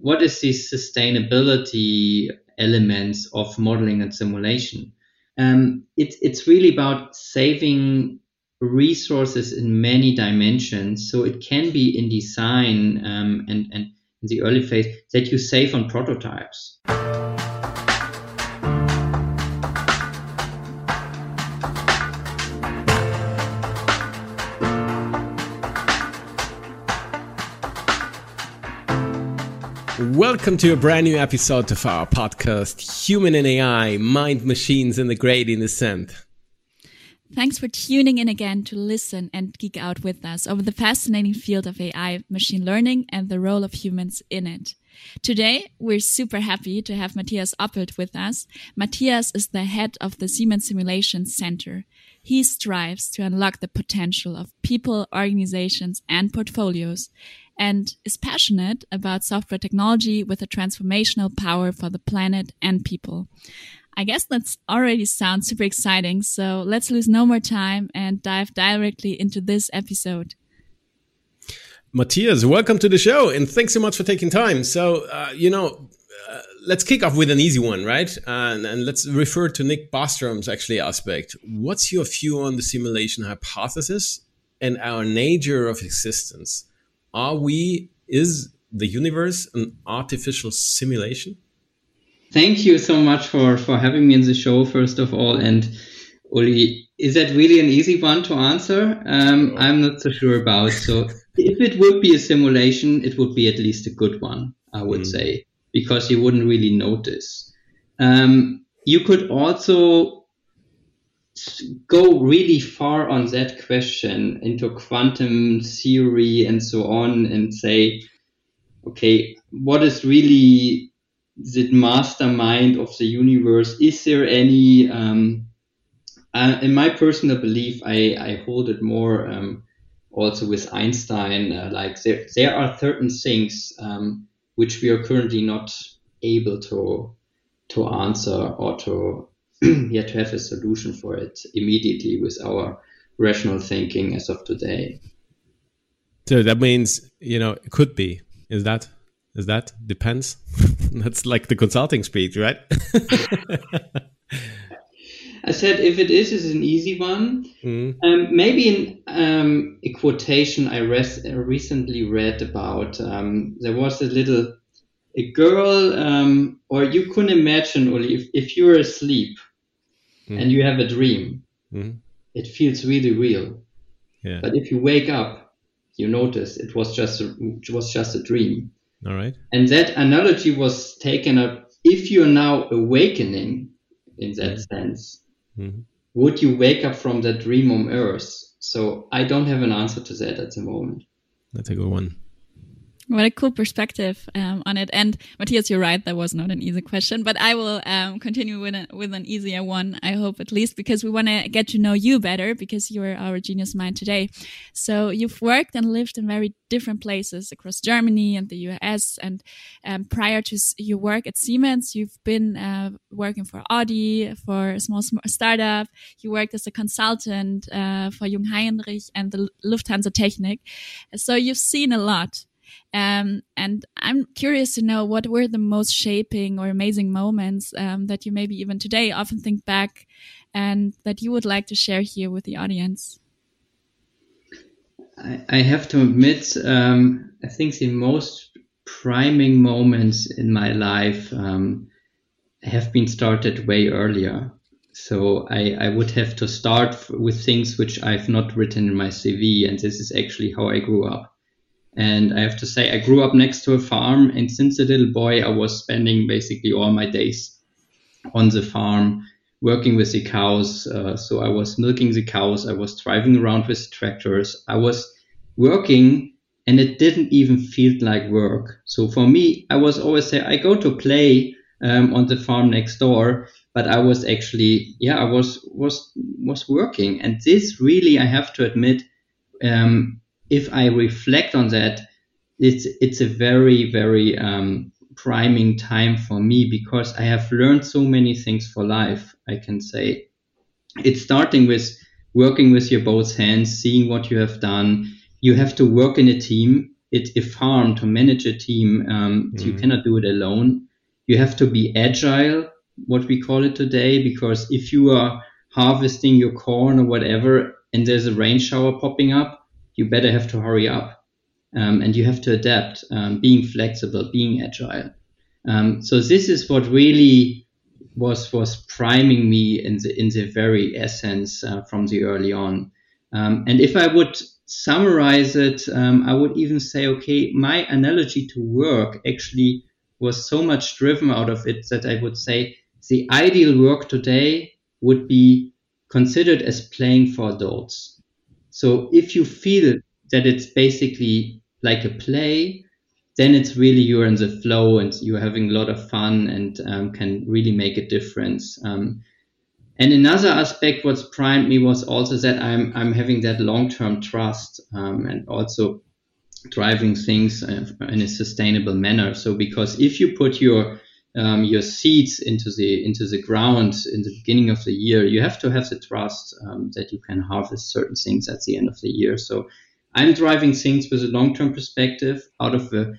what is the sustainability elements of modeling and simulation? Um, it's it's really about saving resources in many dimensions. So it can be in design um, and and in the early phase that you save on prototypes. Welcome to a brand new episode of our podcast, Human and AI Mind Machines and the Gradient Descent. Thanks for tuning in again to listen and geek out with us over the fascinating field of AI, machine learning, and the role of humans in it. Today, we're super happy to have Mathias Oppelt with us. Mathias is the head of the Siemens Simulation Center. He strives to unlock the potential of people, organizations, and portfolios and is passionate about software technology with a transformational power for the planet and people. I guess that's already sounds super exciting. So let's lose no more time and dive directly into this episode. Mathias, welcome to the show and thanks so much for taking time. So, uh, you know, uh, let's kick off with an easy one, right? And, and, let's refer to Nick Bostrom's actually aspect. What's your view on the simulation hypothesis and our nature of existence? Are we, is the universe an artificial simulation? Thank you so much for, for having me in the show, first of all. And Uli, is that really an easy one to answer? Um, I'm not so sure about. So if it would be a simulation, it would be at least a good one, I would mm. say, because you wouldn't really notice. Um, you could also go really far on that question into quantum theory and so on and say, okay, what is really the mastermind of the universe? Is there any, um, uh, in my personal belief, I, I hold it more um, also with Einstein, uh, like there, there are certain things um, which we are currently not able to to answer or to yet to have a solution for it immediately with our rational thinking as of today. So that means, you know, it could be. Is that? Is that? Depends. That's like the consulting speech, right? I said if it is, is an easy one. Mm. Um, maybe in um, a quotation I res- recently read about, um, there was a little a girl, um, or you can imagine, Uli, if, if you're asleep mm. and you have a dream, mm. it feels really real. Yeah. But if you wake up, you notice it was just a, it was just a dream. All right. And that analogy was taken up. If you're now awakening, in that mm. sense, mm-hmm. would you wake up from that dream on Earth? So I don't have an answer to that at the moment. That's a good one. What a cool perspective um, on it. And Mathias, you're right. That was not an easy question, but I will um, continue with, a, with an easier one. I hope at least because we want to get to know you better because you are our genius mind today. So you've worked and lived in very different places across Germany and the US. And um, prior to your work at Siemens, you've been uh, working for Audi, for a small startup. You worked as a consultant uh, for Jungheinrich and the Lufthansa Technik. So you've seen a lot. Um, and I'm curious to know what were the most shaping or amazing moments um, that you maybe even today often think back and that you would like to share here with the audience. I, I have to admit, um, I think the most priming moments in my life um, have been started way earlier. So I, I would have to start with things which I've not written in my CV, and this is actually how I grew up. And I have to say, I grew up next to a farm, and since a little boy, I was spending basically all my days on the farm, working with the cows. Uh, so I was milking the cows, I was driving around with tractors, I was working, and it didn't even feel like work. So for me, I was always say, I go to play um, on the farm next door, but I was actually, yeah, I was was was working, and this really, I have to admit. Um, if I reflect on that, it's it's a very very um, priming time for me because I have learned so many things for life. I can say it's starting with working with your both hands, seeing what you have done. You have to work in a team. it a farm to manage a team. Um, mm. so you cannot do it alone. You have to be agile, what we call it today, because if you are harvesting your corn or whatever, and there's a rain shower popping up, you better have to hurry up. Um, and you have to adapt, um, being flexible, being agile. Um, so this is what really was was priming me in the in the very essence uh, from the early on. Um, and if I would summarize it, um, I would even say, okay, my analogy to work actually was so much driven out of it that I would say the ideal work today would be considered as playing for adults. So if you feel that it's basically like a play, then it's really you're in the flow and you're having a lot of fun and um, can really make a difference. Um, and another aspect what's primed me was also that I'm I'm having that long term trust um, and also driving things uh, in a sustainable manner. So because if you put your um, your seeds into the into the ground in the beginning of the year, you have to have the trust um, that you can harvest certain things at the end of the year. So I'm driving things with a long term perspective out of a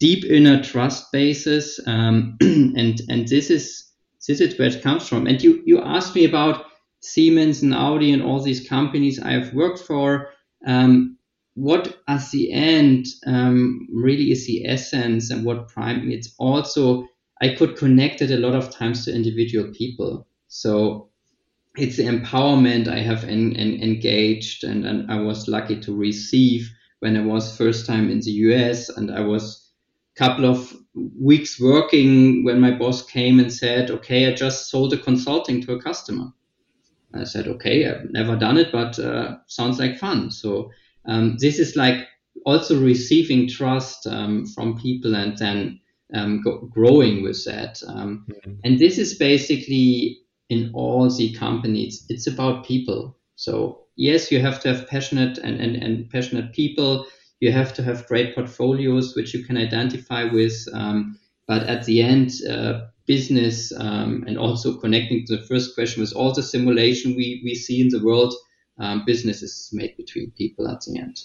deep inner trust basis, um, and and this is this is where it comes from. And you you asked me about Siemens and Audi and all these companies I have worked for. Um, what at the end um, really is the essence and what prime it's also I could connect it a lot of times to individual people. So it's the empowerment I have en- en- engaged and, and I was lucky to receive when I was first time in the US and I was a couple of weeks working when my boss came and said, okay, I just sold a consulting to a customer. I said, okay, I've never done it, but uh, sounds like fun. So um, this is like also receiving trust um, from people and then um, go, growing with that. Um, mm-hmm. And this is basically in all the companies, it's about people. So yes, you have to have passionate and, and, and passionate people you have to have great portfolios which you can identify with. Um, but at the end, uh, business um, and also connecting to the first question with all the simulation we, we see in the world, um, business is made between people at the end.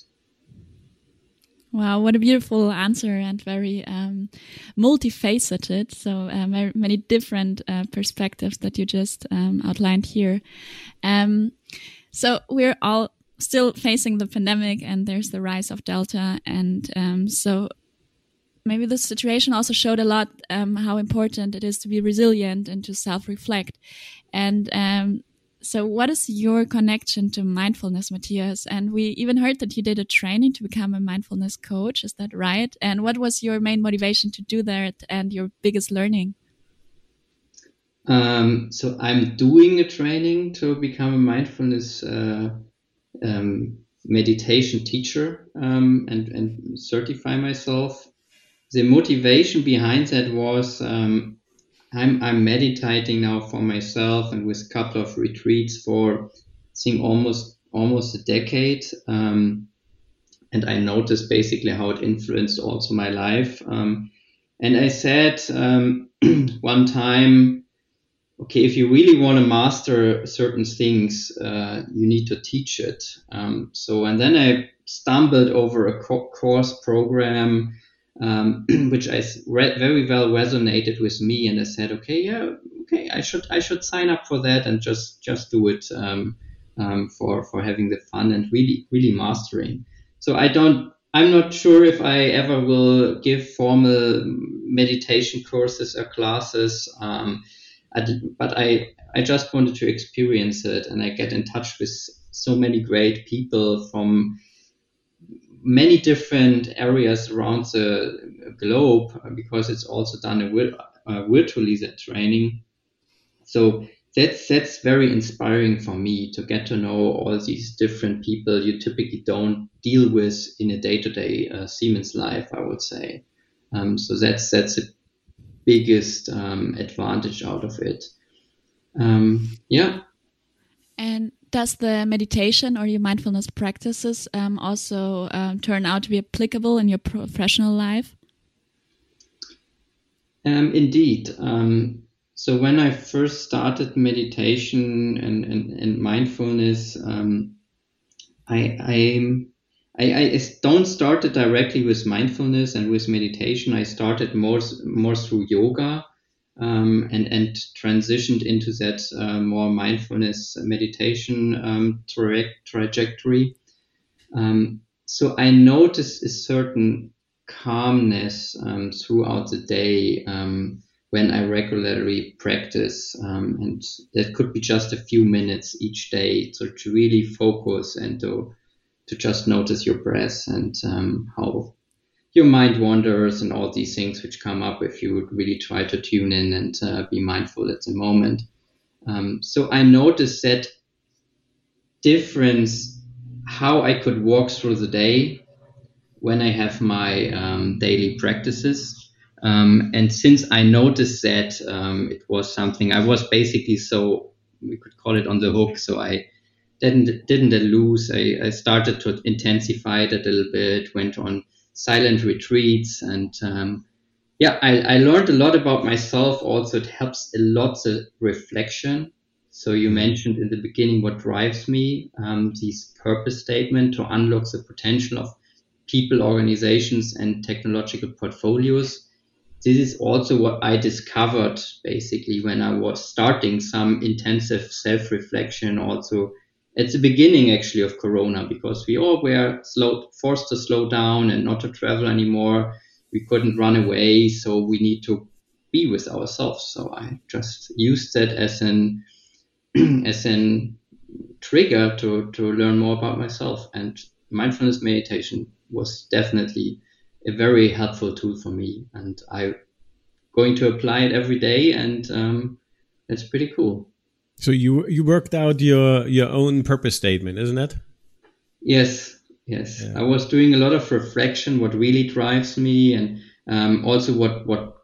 Wow, what a beautiful answer and very um, multifaceted. So uh, many different uh, perspectives that you just um, outlined here. Um, so we're all still facing the pandemic and there's the rise of Delta. And um, so maybe this situation also showed a lot um, how important it is to be resilient and to self reflect. And um, so, what is your connection to mindfulness, Mathias? And we even heard that you did a training to become a mindfulness coach. Is that right? And what was your main motivation to do that and your biggest learning? Um, so, I'm doing a training to become a mindfulness uh, um, meditation teacher um, and, and certify myself. The motivation behind that was um, I'm, I'm meditating now for myself and with a couple of retreats for think almost almost a decade. Um, and I noticed basically how it influenced also my life. Um, and I said um, one time, okay, if you really want to master certain things, uh, you need to teach it. Um, so, and then I stumbled over a co- course program, um, which I re- very well resonated with me, and I said, okay, yeah, okay, I should I should sign up for that and just just do it um, um for for having the fun and really really mastering. So I don't. I'm not sure if I ever will give formal meditation courses or classes. Um, but I I just wanted to experience it, and I get in touch with so many great people from many different areas around the globe because it's also done a, uh, virtually that training. So that's that's very inspiring for me to get to know all these different people you typically don't deal with in a day-to-day uh, Siemens life. I would say. Um, so that's that's a biggest um, advantage out of it. Um, yeah. And does the meditation or your mindfulness practices um, also um, turn out to be applicable in your professional life? Um, indeed. Um, so when I first started meditation and, and, and mindfulness, I, I I, I don't start directly with mindfulness and with meditation. I started more more through yoga, um, and and transitioned into that uh, more mindfulness meditation um, tra- trajectory. Um, so I notice a certain calmness um, throughout the day um, when I regularly practice, um, and that could be just a few minutes each day. So to really focus and to to just notice your breath and how your mind wanders and all these things which come up if you really try to tune in and uh, be mindful at the moment. Um, so I noticed that difference how I could walk through the day when I have my um, daily practices. Um, and since I noticed that um, it was something I was basically so we could call it on the hook, so I didn't didn't lose. I, I started to intensify it a little bit. Went on silent retreats, and um, yeah, I, I learned a lot about myself. Also, it helps a lot the reflection. So you mentioned in the beginning what drives me, um, this purpose statement to unlock the potential of people, organizations, and technological portfolios. This is also what I discovered basically when I was starting some intensive self reflection, also at the beginning actually of Corona, because we all were slow, forced to slow down and not to travel anymore. We couldn't run away, so we need to be with ourselves. So I just used that as an as an trigger to to learn more about myself and mindfulness meditation was definitely a very helpful tool for me, and I'm going to apply it every day, and um, it's pretty cool. So you you worked out your your own purpose statement, isn't it? Yes, yes. Yeah. I was doing a lot of reflection, what really drives me, and um, also what what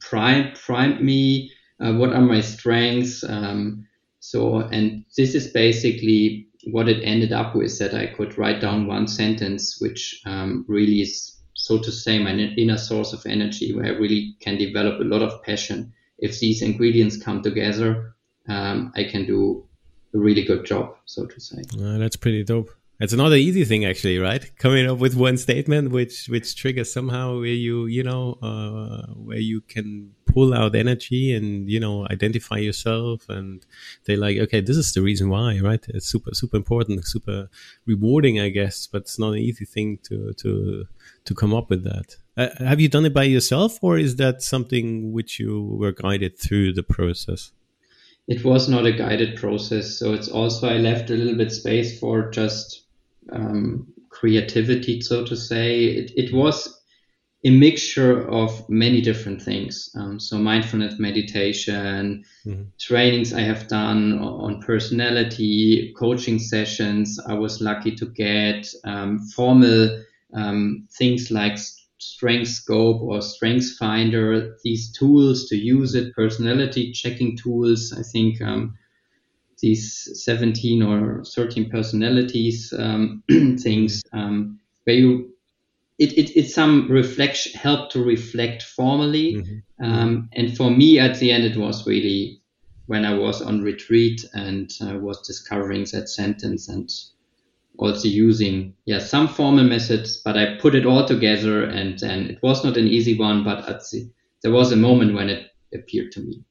prime primed me. Uh, what are my strengths? Um, so, and this is basically what it ended up with that I could write down one sentence, which um, really is, so to say, my inner source of energy, where I really can develop a lot of passion. If these ingredients come together, um, I can do a really good job, so to say. That's pretty dope. It's another easy thing, actually, right? Coming up with one statement which which triggers somehow where you you know uh, where you can pull out energy and you know identify yourself and they like okay this is the reason why right it's super super important super rewarding i guess but it's not an easy thing to to to come up with that uh, have you done it by yourself or is that something which you were guided through the process it was not a guided process so it's also i left a little bit space for just um, creativity so to say it, it was a mixture of many different things. Um, so mindfulness meditation, mm-hmm. trainings I have done on personality, coaching sessions I was lucky to get, um, formal um, things like Strength Scope or Strength Finder, these tools to use it, personality checking tools. I think um, these 17 or 13 personalities um, things um, where you it, it, it's some reflection help to reflect formally mm-hmm. um, and for me at the end it was really when i was on retreat and uh, was discovering that sentence and also using yeah some formal methods but i put it all together and then it was not an easy one but the, there was a moment when it appeared to me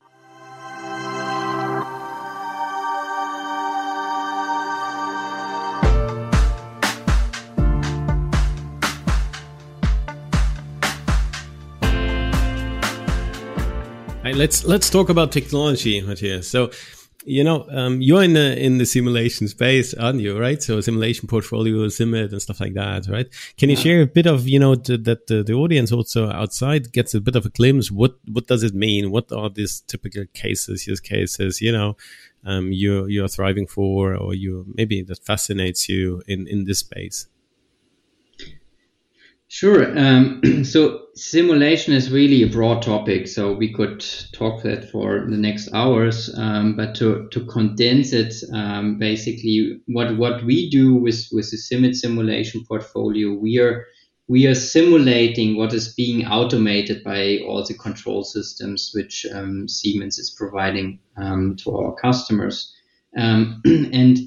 let's let's talk about technology, Mathias. So, you know, um, you're in the in the simulation space, aren't you? Right. So, simulation portfolio, Simit, and stuff like that, right? Can you share a bit of, you know, to, that the, the audience also outside gets a bit of a glimpse? What what does it mean? What are these typical cases, use cases? You know, um, you're you're thriving for, or you maybe that fascinates you in in this space. Sure. Um, so simulation is really a broad topic, so we could talk that for the next hours. Um, but to, to condense it, um, basically, what what we do with with the Simit simulation portfolio, we are we are simulating what is being automated by all the control systems which um, Siemens is providing um, to our customers, um, and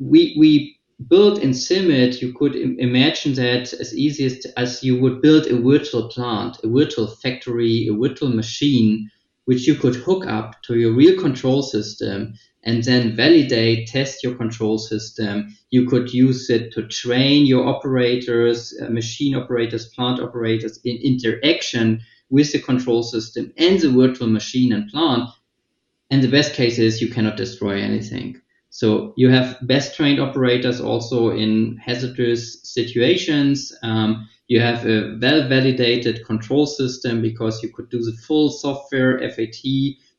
we we built in SIMIT, you could Im- imagine that as easy as, as you would build a virtual plant, a virtual factory, a virtual machine, which you could hook up to your real control system and then validate, test your control system. You could use it to train your operators, uh, machine operators, plant operators in interaction with the control system and the virtual machine and plant. And the best case is you cannot destroy anything. So you have best trained operators also in hazardous situations. Um, you have a well validated control system because you could do the full software FAT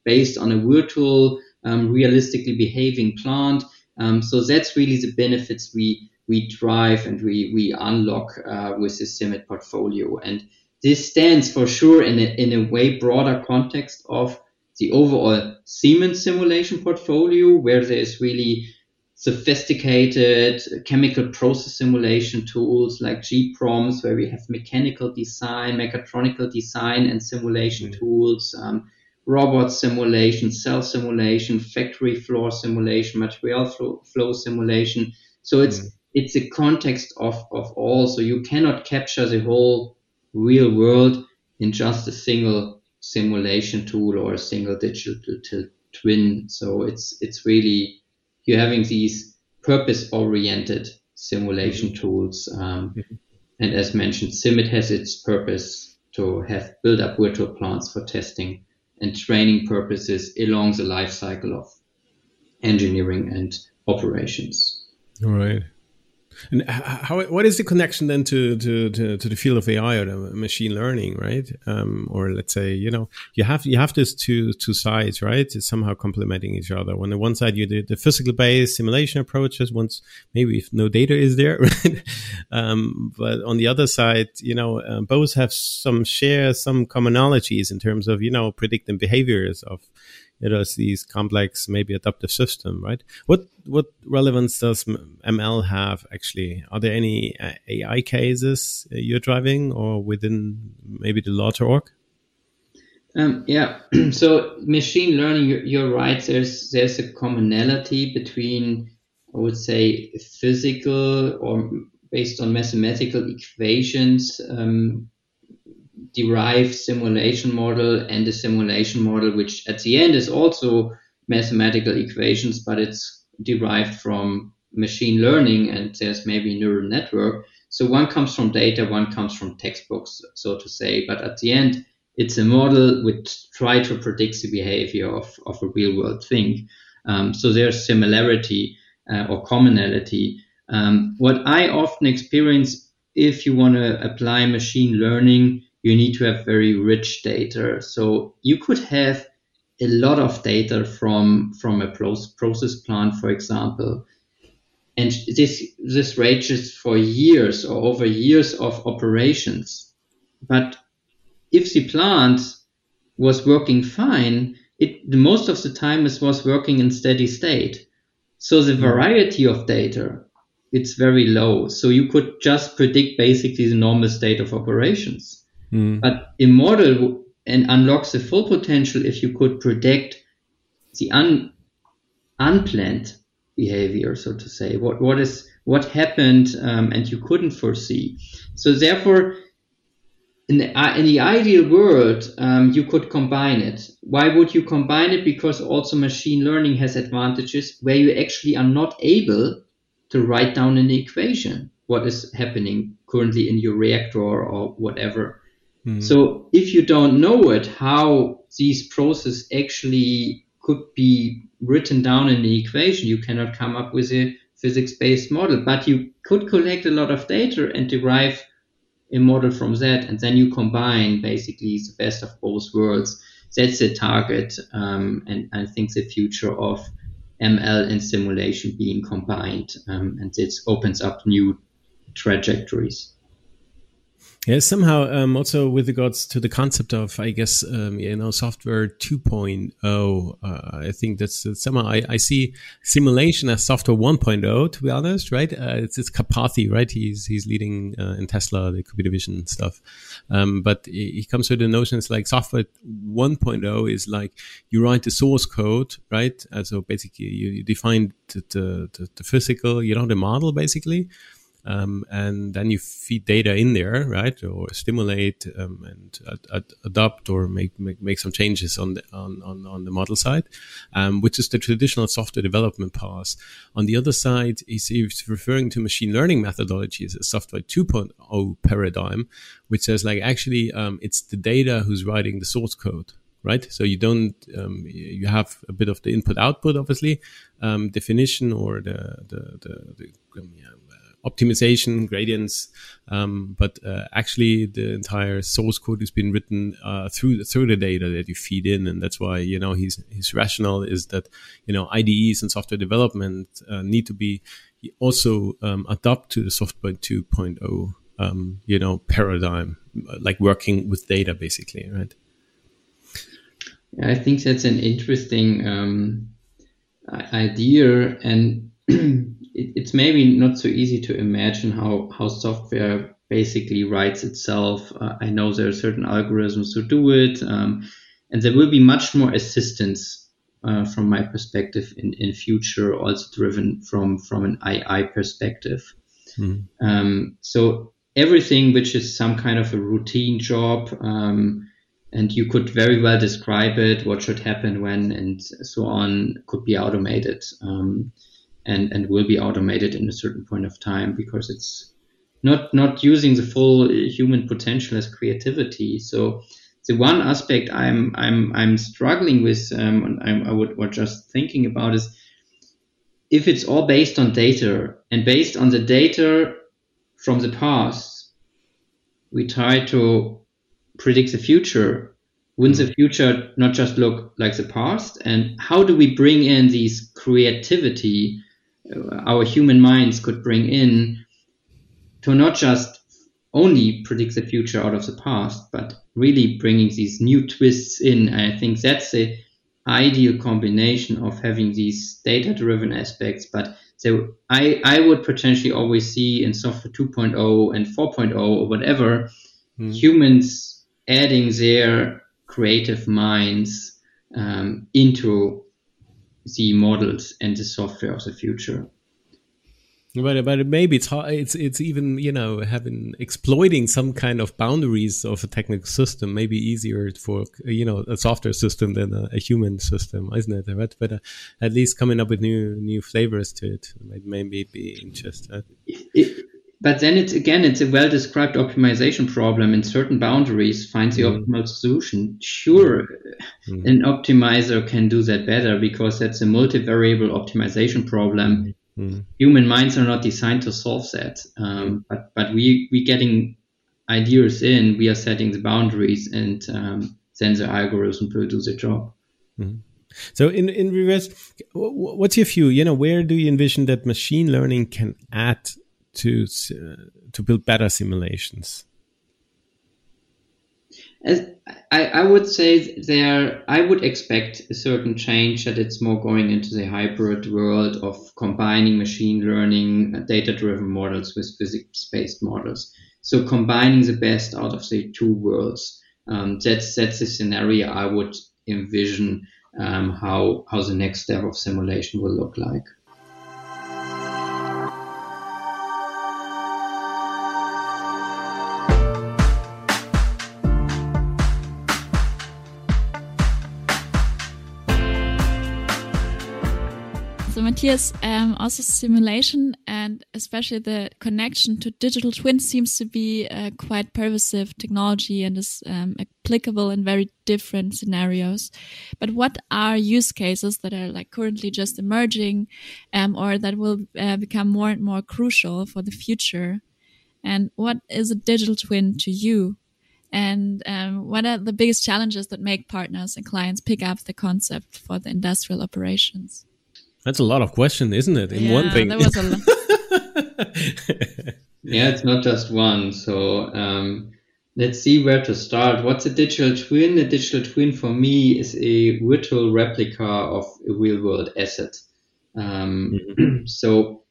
based on a virtual um, realistically behaving plant. Um, so that's really the benefits we we drive and we we unlock uh, with the SIMIT portfolio. And this stands for sure in a, in a way broader context of the overall Siemens simulation portfolio, where there is really sophisticated chemical process simulation tools like GPROMS, where we have mechanical design, mechatronical design, and simulation mm-hmm. tools. Um, robot simulation, cell simulation, factory floor simulation, material flow, flow simulation. So it's mm. it's a context of, of all. So you cannot capture the whole real world in just a single simulation tool or a single digital twin. So it's it's really you're having these purpose oriented simulation mm-hmm. tools. Um, mm-hmm. And as mentioned, SIMIT has its purpose to have build up virtual plants for testing and training purposes along the life cycle of engineering and operations. All right. And how what is the connection then to, to, to, to the field of AI or machine learning, right? Um, or let's say you know you have you have these two two sides, right? It's somehow complementing each other. On the one side, you do the physical based simulation approaches. Once maybe if no data is there, right? Um, but on the other side, you know, uh, both have some share some commonalities in terms of you know predicting behaviors of it is these complex, maybe adaptive system, right? What what relevance does ML have actually? Are there any uh, AI cases uh, you're driving, or within maybe the larger org? Um, yeah, so machine learning, you're, you're, right. There's there's a commonality between, I would say, physical or based on mathematical equations um, derived simulation model and a simulation model, which at the end is also mathematical equations, but it's derived from machine learning and there's maybe neural network. So one comes from data, one comes from textbooks, so to say. But at the end, it's a model which try to predict the behavior of, of a real world thing. Um, so there's similarity uh, or commonality. Um, what I often experience if you want to apply machine learning you need to have very rich data. So you could have a lot of data from from a process plant, for example, and this this ranges for years or over years of operations. But if the plant was working fine, it the most of the time it was working in steady state. So the hmm. variety of data it's very low. So you could just predict basically the normal state of operations. Mm. But model and unlocks the full potential if you could predict the un, unplanned behavior, so to say. What what is what happened um, and you couldn't foresee. So therefore, in the, uh, in the ideal world, um, you could combine it. Why would you combine it? Because also machine learning has advantages where you actually are not able to write down an equation what is happening currently in your reactor or whatever. Mm-hmm. So if you don't know it, how these processes actually could be written down in the equation, you cannot come up with a physics-based model. But you could collect a lot of data and derive a model from that, and then you combine basically the best of both worlds. That's the target, um, and I think the future of ML and simulation being combined, um, and this opens up new trajectories. Yeah, somehow um, also with regards to the concept of, I guess, um, you know, software 2.0, uh, I think that's, somehow I, I, see simulation as software 1.0, to be honest, right? Uh, it's, it's right? He's, he's leading uh, in Tesla, the computer vision stuff. Um, but he comes with the notions like software 1.0 is like you write the source code, right? Uh, so basically you, you define the, the, the, physical, you know, the model basically. Um, and then you feed data in there, right, or stimulate um, and ad- ad- adopt or make, make, make some changes on the on, on, on the model side, um, which is the traditional software development path. On the other side, he's, he's referring to machine learning methodologies, a software 2.0 paradigm, which says like actually um, it's the data who's writing the source code right? So you don't um, you have a bit of the input output, obviously, um, definition or the the the, the um, yeah, optimization gradients, um, but uh, actually the entire source code has been written uh, through the, through the data that you feed in, and that's why you know his his rationale is that you know IDEs and software development uh, need to be also um, adapt to the software 2.0 um, you know paradigm, like working with data basically, right? I think that's an interesting um, idea and. it, it's maybe not so easy to imagine how, how software basically writes itself. Uh, I know there are certain algorithms to do it, um, and there will be much more assistance uh, from my perspective in, in future, also driven from, from an AI perspective. Mm-hmm. Um, so everything which is some kind of a routine job, um, and you could very well describe it, what should happen when, and so on, could be automated. Um, and and will be automated in a certain point of time because it's not not using the full human potential as creativity. So the one aspect I'm I'm I'm struggling with, um, I'm, I would was just thinking about is if it's all based on data and based on the data from the past, we try to predict the future. Wouldn't the future not just look like the past? And how do we bring in these creativity our human minds could bring in to not just only predict the future out of the past, but really bringing these new twists in. And I think that's the ideal combination of having these data driven aspects. But so I, I would potentially always see in software 2.0 and 4.0 or whatever, mm. humans adding their creative minds um, into the models and the software of the future. But but maybe it's hard, it's it's even you know having exploiting some kind of boundaries of a technical system maybe easier for you know a software system than a, a human system, isn't it? Right? But uh, at least coming up with new new flavors to it might maybe be interesting. It, but then it's again it's a well described optimization problem in certain boundaries finds the mm. optimal solution sure mm. an optimizer can do that better because that's a multivariable optimization problem mm. human minds are not designed to solve that um, but but we we getting ideas in we are setting the boundaries and um, then the algorithm will do the job mm-hmm. so in, in reverse, what's your view? You know, where do you envision that machine learning can add to uh, to build better simulations? As I, I would say there, I would expect a certain change that it's more going into the hybrid world of combining machine learning, uh, data-driven models with physics-based models. So combining the best out of the two worlds. Um, that's that's the scenario I would envision um, how how the next step of simulation will look like. Mathias, um, also simulation and especially the connection to digital twins seems to be a quite pervasive technology and is um, applicable in very different scenarios. But what are use cases that are like currently just emerging um, or that will uh, become more and more crucial for the future? And what is a digital twin to you? And um, what are the biggest challenges that make partners and clients pick up the concept for the industrial operations? That's a lot of question, isn't it? In yeah, one thing. That was a lot. yeah, it's not just one. So um, let's see where to start. What's a digital twin? A digital twin for me is a virtual replica of a real world asset. Um, mm-hmm. So,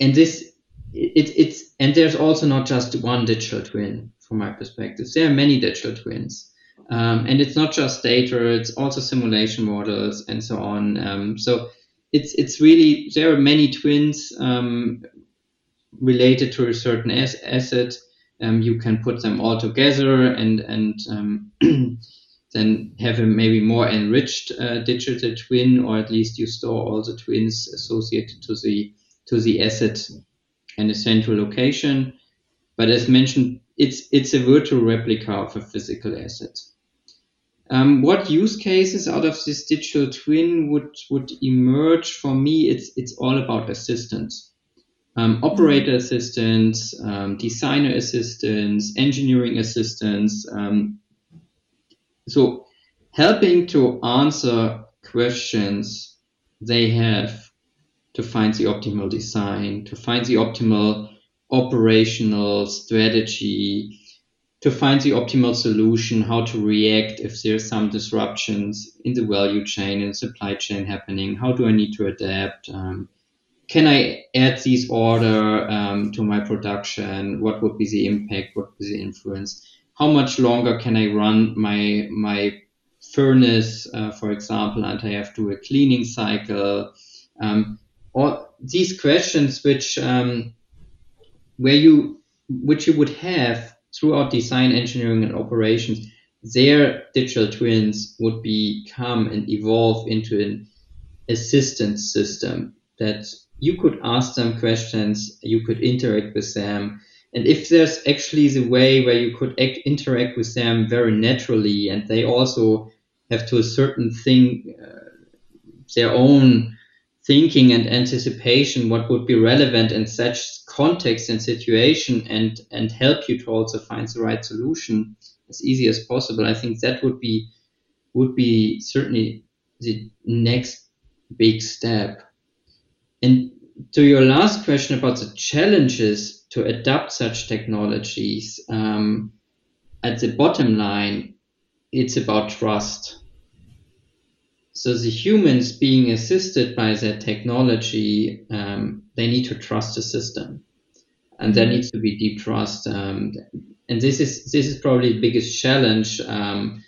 and this, it, it's, and there's also not just one digital twin from my perspective. There are many digital twins. Um, and it's not just data, it's also simulation models and so on. Um, so it's, it's really, there are many twins um, related to a certain as- asset. Um, you can put them all together and, and um, then have a maybe more enriched uh, digital twin, or at least you store all the twins associated to the to the asset in a central location. But as mentioned, it's it's a virtual replica of a physical asset. Um, what use cases out of this digital twin would would emerge for me? It's it's all about assistance, um, operator assistance, um, designer assistance, engineering assistance, um, so helping to answer questions they have to find the optimal design, to find the optimal operational strategy, to find the optimal solution, how to react if there's some disruptions in the value chain and supply chain happening. How do I need to adapt? Um, can I add these order um, to my production? What would be the impact? What would be the influence? how much longer can I run my my furnace, uh, for example, and I have to do a cleaning cycle. Um, all these questions, which um, where you which you would have throughout design, engineering, and operations, their digital twins would become and evolve into an assistance system that you could ask them questions, you could interact with them, and if there's actually the way where you could act, interact with them very naturally and they also have to a certain thing uh, their own thinking and anticipation what would be relevant in such context and situation and and help you to also find the right solution as easy as possible i think that would be would be certainly the next big step and to your last question about the challenges to adapt such technologies, um, at the bottom line, it's about trust. So the humans being assisted by that technology, um, they need to trust the system, and there needs to be deep trust. Um, and this is this is probably the biggest challenge um,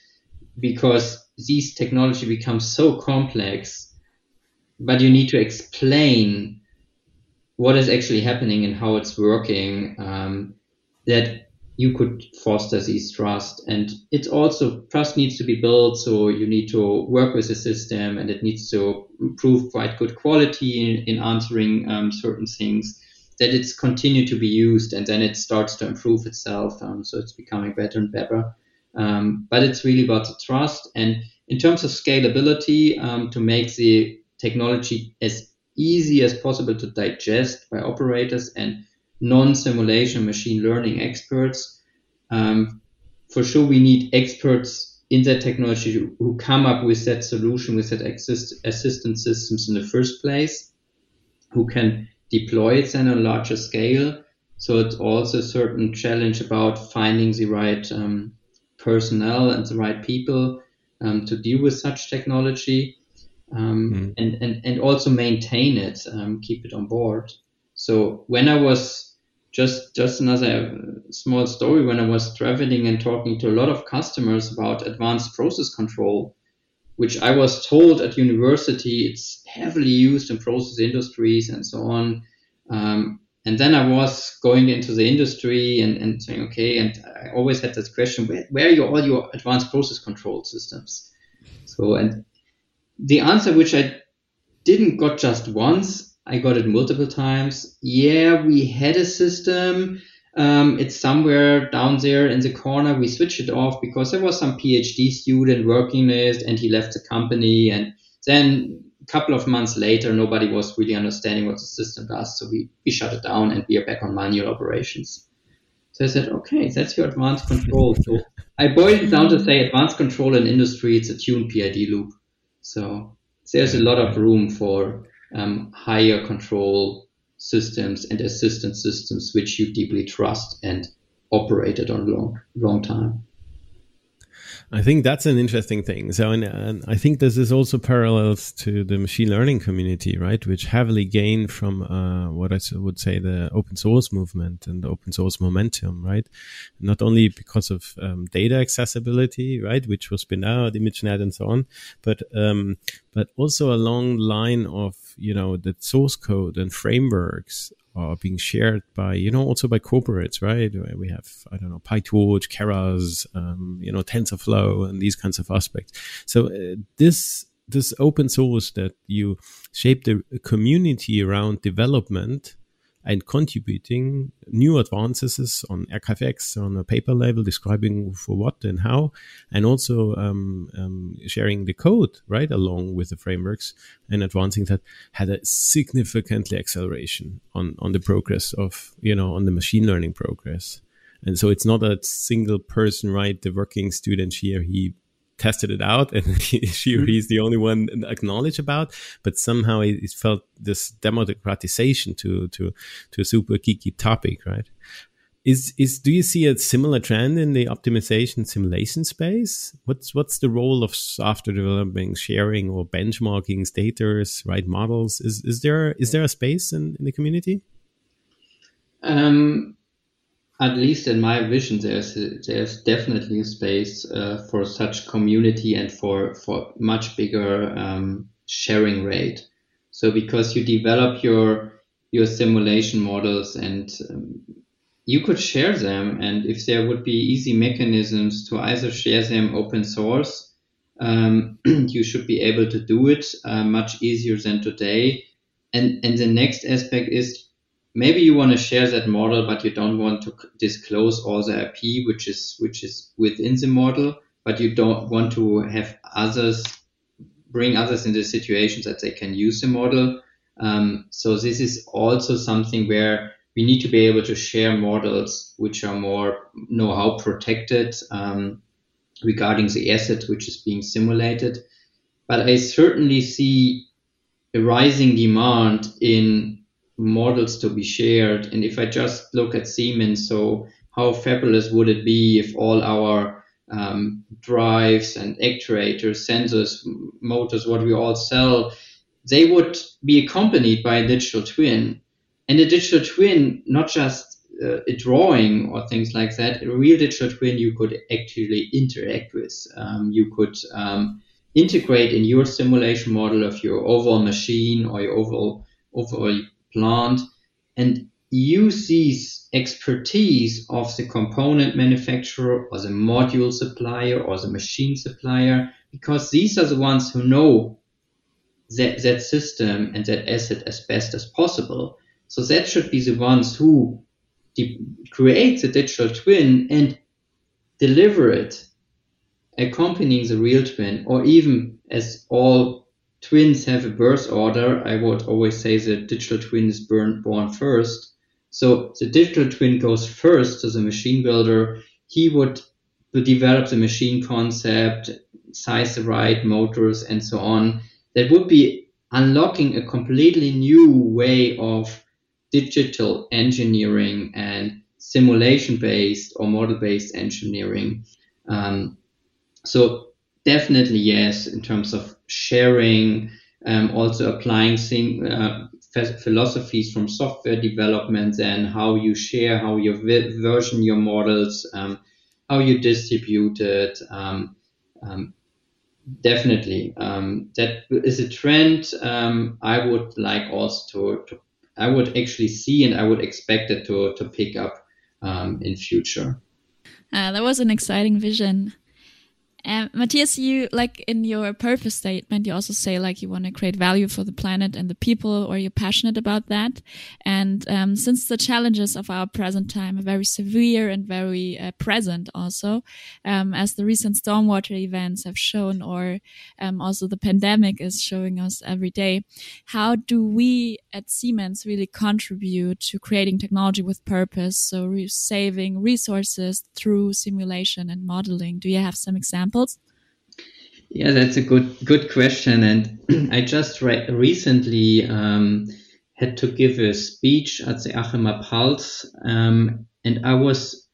because these technology becomes so complex, but you need to explain what is actually happening and how it's working um, that you could foster these trust. And it's also trust needs to be built so you need to work with the system and it needs to improve quite good quality in, in answering um, certain things that it's continue to be used and then it starts to improve itself um, so it's becoming better and better. Um, but it's really about the trust and in terms of scalability um, to make the technology as easy as possible to digest by operators and non-simulation machine learning experts. Um, for sure, we need experts in that technology who come up with that solution, with that assist, assistance systems in the first place, who can deploy it then on a larger scale. So it's also a certain challenge about finding the right um, personnel and the right people um, to deal with such technology um, mm. and, and, and also maintain it, um, keep it on board. So when I was just just another small story when I was traveling and talking to a lot of customers about advanced process control, which I was told at university it's heavily used in process industries and so on. Um, and then I was going into the industry and, and saying, okay, and I always had this question, where, where are your, all your advanced process control systems? So, and the answer which I didn't got just once, I got it multiple times. Yeah, we had a system. Um, it's somewhere down there in the corner. We switched it off because there was some PhD student working it and he left the company. And then a couple of months later, nobody was really understanding what the system does. So we, we shut it down and we are back on manual operations. So I said, okay, that's your advanced control. So I boiled it down to say advanced control in industry, it's a tuned PID loop. So there's a lot of room for um, higher control systems and assistance systems which you deeply trust and operated on long long time. I think that's an interesting thing. So, and, and, I think this is also parallels to the machine learning community, right? Which heavily gained from uh, what I would say the open source movement and the open source momentum, right? Not only because of um, data accessibility, right, which was spin out, ImageNet, and so on, but um, but also a long line of you know the source code and frameworks are being shared by, you know, also by corporates, right? We have, I don't know, PyTorch, Keras, um, you know, TensorFlow and these kinds of aspects. So uh, this, this open source that you shape the community around development and contributing new advances on arXiv on a paper level, describing for what and how, and also um, um, sharing the code right along with the frameworks and advancing that had a significantly acceleration on on the progress of you know on the machine learning progress. And so it's not a single person, right? The working student here, he tested it out and he, she or he's the only one acknowledged about but somehow it, it, felt this democratization to to to a super geeky topic right? Is is do you see a similar trend in the optimization simulation space? What's what's the role of software developing sharing or benchmarking status right models? Is is there is there a space in, in the community? Um at least in my vision, there's there's definitely space uh, for such community and for for much bigger um, sharing rate. So because you develop your your simulation models and um, you could share them, and if there would be easy mechanisms to either share them open source, um, you should be able to do it uh, much easier than today. And and the next aspect is maybe you want to share that model, but you don't want to disclose all the IP, which is which is within the model, but you don't want to have others bring others into situations that they can use the model. Um, so this is also something where we need to be able to share models which are more know-how protected um, regarding the asset which is being simulated. But I certainly see a rising demand in models to be shared. And if I just look at Siemens, so how fabulous would it be if all our um, drives and actuators, sensors, motors, what we all sell, they would be accompanied by a digital twin. And a digital twin, not just uh, a drawing or things like that, a real digital twin you could actually interact with. Um, you could um, integrate in your simulation model of your overall machine or your overall overall plant and use these expertise of the component manufacturer or the module supplier or the machine supplier because these are the ones who know that, that system and that asset as best as possible. So that should be the ones who create the digital twin and deliver it accompanying the real twin or even as all twins have a birth order, I would always say the digital twin is born, born first. So the digital twin goes first to the machine builder. He would develop the machine concept, size the right motors, and so on. That would be unlocking a completely new way of digital engineering and simulation based or model based engineering. Um, so definitely yes in terms of sharing, um, also applying uh, philosophies from software development and how you share, how you version your models, um, how you distribute it. Um, um definitely, um, that is a trend um, I would like also to, to, I would actually see and I would expect it to, to pick up in future. Uh, that was an exciting vision. Um, Mathias, you like in your purpose statement, you also say like you want to create value for the planet and the people, or you're passionate about that. And um, since the challenges of our present time are very severe and very uh, present, also um, as the recent stormwater events have shown, or um, also the pandemic is showing us every day, how do we at Siemens really contribute to creating technology with purpose? So re saving resources through simulation and modeling. Do you have some examples? Examples? Yeah, that's a good good question, and I just re- recently um, had to give a speech at the ACHEMA Pulse, um, and I was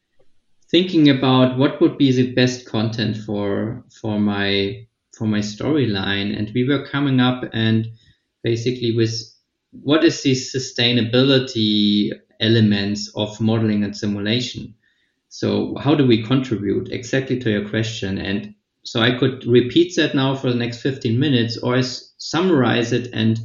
thinking about what would be the best content for for my for my storyline, and we were coming up and basically with what is the sustainability elements of modeling and simulation. So how do we contribute exactly to your question? And so I could repeat that now for the next 15 minutes or summarize it and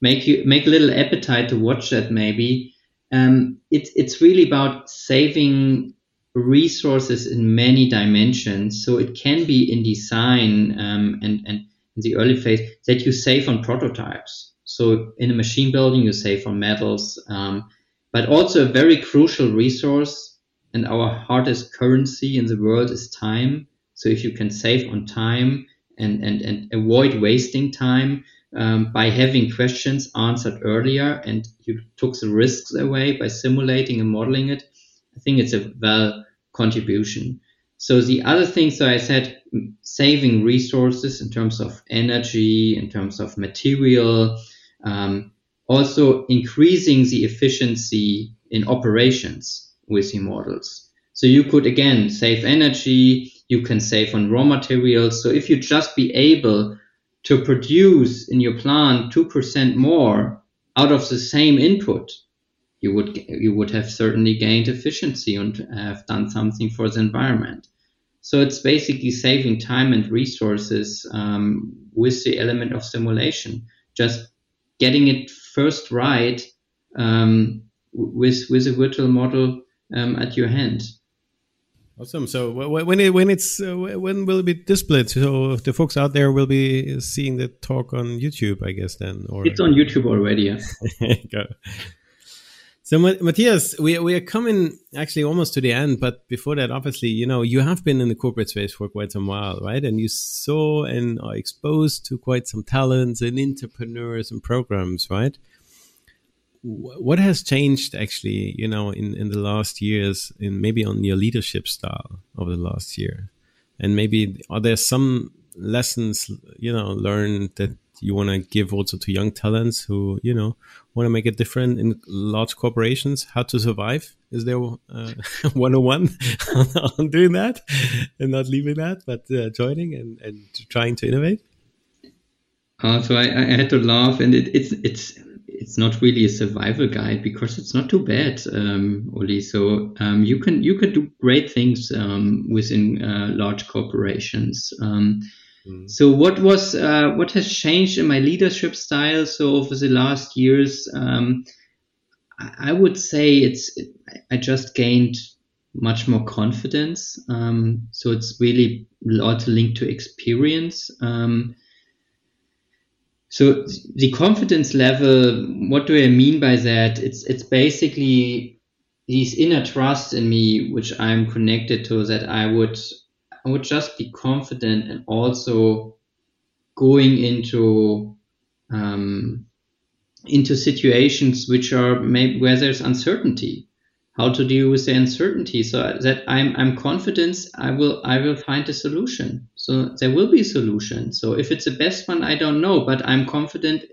make you make a little appetite to watch that maybe. Um, it's it's really about saving resources in many dimensions. So it can be in design um, and and in the early phase that you save on prototypes. So in a machine building, you save on metals, um, but also a very crucial resource and our hardest currency in the world is time. So if you can save on time and and and avoid wasting time, um, by having questions answered earlier and you took the risks away by simulating and modeling it, I think it's a well contribution. So the other thing, so I said saving resources in terms of energy, in terms of material, um, also increasing the efficiency in operations with the models. So you could again save energy, you can save on raw materials. So if you just be able to produce in your plant 2% more out of the same input, you would you would have certainly gained efficiency and have done something for the environment. So it's basically saving time and resources um, with the element of simulation, just getting it first right um, with with a virtual model um, at your hand. Awesome. So when it, when it's uh, when will it be displayed? So the folks out there will be seeing the talk on YouTube, I guess. Then, or it's on YouTube already. Yeah. so Mathias, we we are coming actually almost to the end, but before that, obviously, you know, you have been in the corporate space for quite some while, right? And you saw and are exposed to quite some talents and entrepreneurs and programs, right? What has changed actually you know in in the last years in maybe on your leadership style over the last year? And maybe are there some lessons you know learned that you want to give also to young talents who you know want to make a difference in large corporations? How to survive? Is there uh, 101 on doing that and not leaving that but uh, joining and, and trying to innovate? Uh, so I, I had to laugh and it, it's it's it's not really a survival guide because it's not too bad, um, Oli. So um, you can you can do great things um, within uh, large corporations. Um, mm. So what was uh, what has changed in my leadership style? So over the last years, um, I would say it's I just gained much more confidence. Um, so it's really a also linked to experience. So the confidence level, what do I mean by that? It's it's basically these inner trust in me, which I'm connected to, that I would I would just be confident and also going into um, into situations which are maybe where there's uncertainty how to deal with the uncertainty so that I'm, I'm confident I will I will find a solution. So there will be a solution. So if it's the best one, I don't know, but I'm confident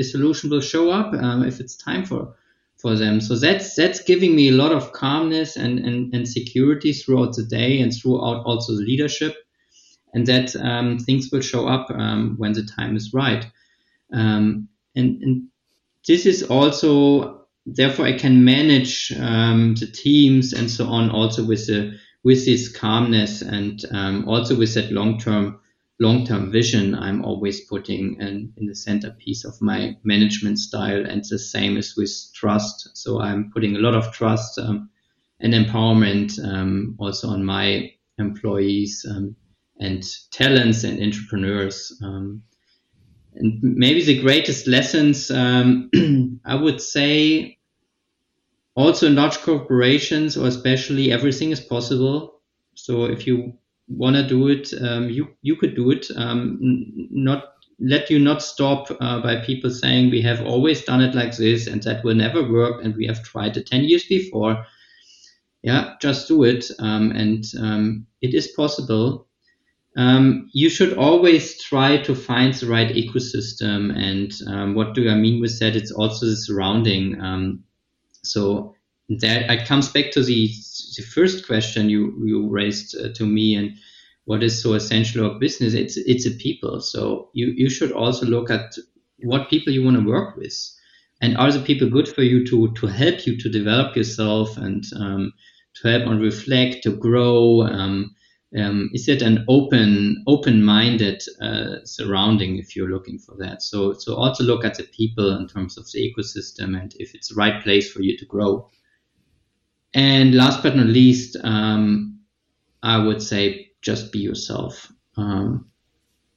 a solution will show up um, if it's time for for them. So that's that's giving me a lot of calmness and, and, and security throughout the day and throughout also the leadership, and that um, things will show up um, when the time is right. Um, and, and this is also therefore I can manage um, the teams and so on also with the with this calmness and um, also with that long term long term vision I'm always putting in, in the centerpiece of my management style and the same is with trust. So I'm putting a lot of trust um, and empowerment um, also on my employees um, and talents and entrepreneurs um, and maybe the greatest lessons I would say also in large corporations or especially everything is possible. So if you want to do it, um, you you could do it. Um, not let you not stop uh, by people saying we have always done it like this and that will never work and we have tried it 10 years before yeah just do it um, and um, it is possible um, you should always try to find the right ecosystem. And um, what do I mean with that? It's also the surrounding. Um, so that it comes back to the, the first question you, you raised uh, to me and what is so essential of business? It's it's a people. So you you should also look at what people you want to work with. And are the people good for you to to help you to develop yourself and um, to help and reflect to grow um, um, is it an open open-minded uh, surrounding if you're looking for that? So so also look at the people in terms of the ecosystem and if it's the right place for you to grow. And last but not least um, i would say just be yourself. Um,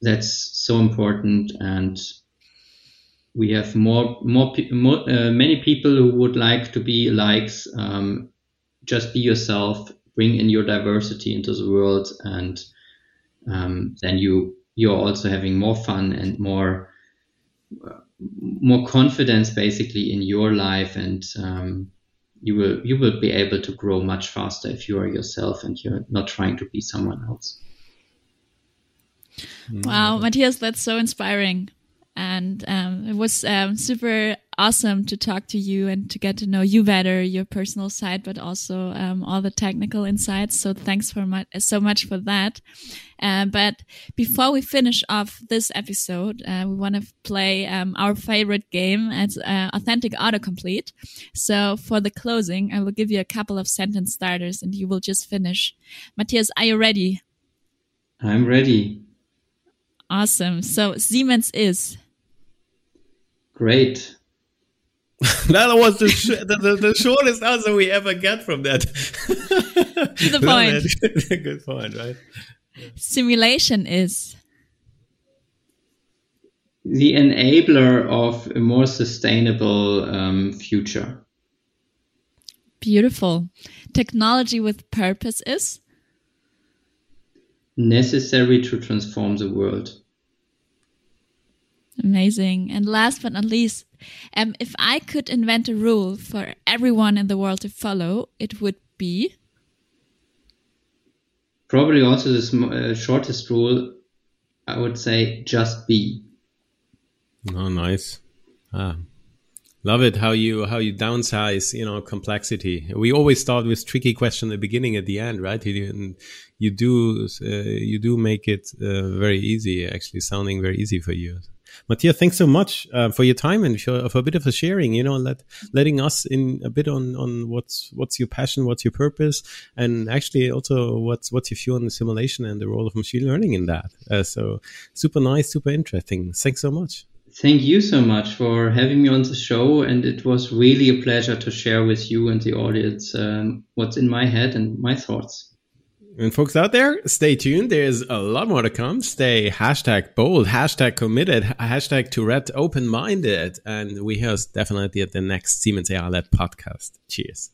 that's so important and we have more more, more uh, many people who would like to be likes. Um, just be yourself bring in your diversity into the world and um, then you you're also having more fun and more uh, more confidence basically in your life and um, you will you will be able to grow much faster if you are yourself and you're not trying to be someone else. Wow mathias that's so inspiring. And um, it was um, super awesome to talk to you and to get to know you better, your personal side, but also um, all the technical insights. So thanks for much, so much for that. Uh, but before we finish off this episode, uh, we want to play um, our favorite game. It's uh, authentic autocomplete. So for the closing, I will give you a couple of sentence starters, and you will just finish. Mathias, are you ready? I'm ready. Awesome. So Siemens is great. that was the, sh the, the, the, shortest answer we ever get from that. to the point. Good point, right? Simulation is the enabler of a more sustainable um, future. Beautiful. Technology with purpose is necessary to transform the world. Amazing. And last but not least, um, if I could invent a rule for everyone in the world to follow, it would be probably also the uh, shortest rule. I would say just be. Oh, nice. Ah, love it how you how you downsize you know complexity. We always start with tricky question at the beginning, at the end, right? You, you do uh, you do make it uh, very easy, actually sounding very easy for you. Mathias, thanks so much uh, for your time and for, for, a bit of a sharing. You know, let letting us in a bit on on what's what's your passion, what's your purpose, and actually also what's what's your view on the simulation and the role of machine learning in that. Uh, so super nice, super interesting. Thanks so much. Thank you so much for having me on the show, and it was really a pleasure to share with you and the audience um, what's in my head and my thoughts. And folks out there, stay tuned. There's a lot more to come. Stay hashtag bold, hashtag committed, hashtag Tourette open minded. And we host definitely at the next Siemens AI Lab podcast. Cheers.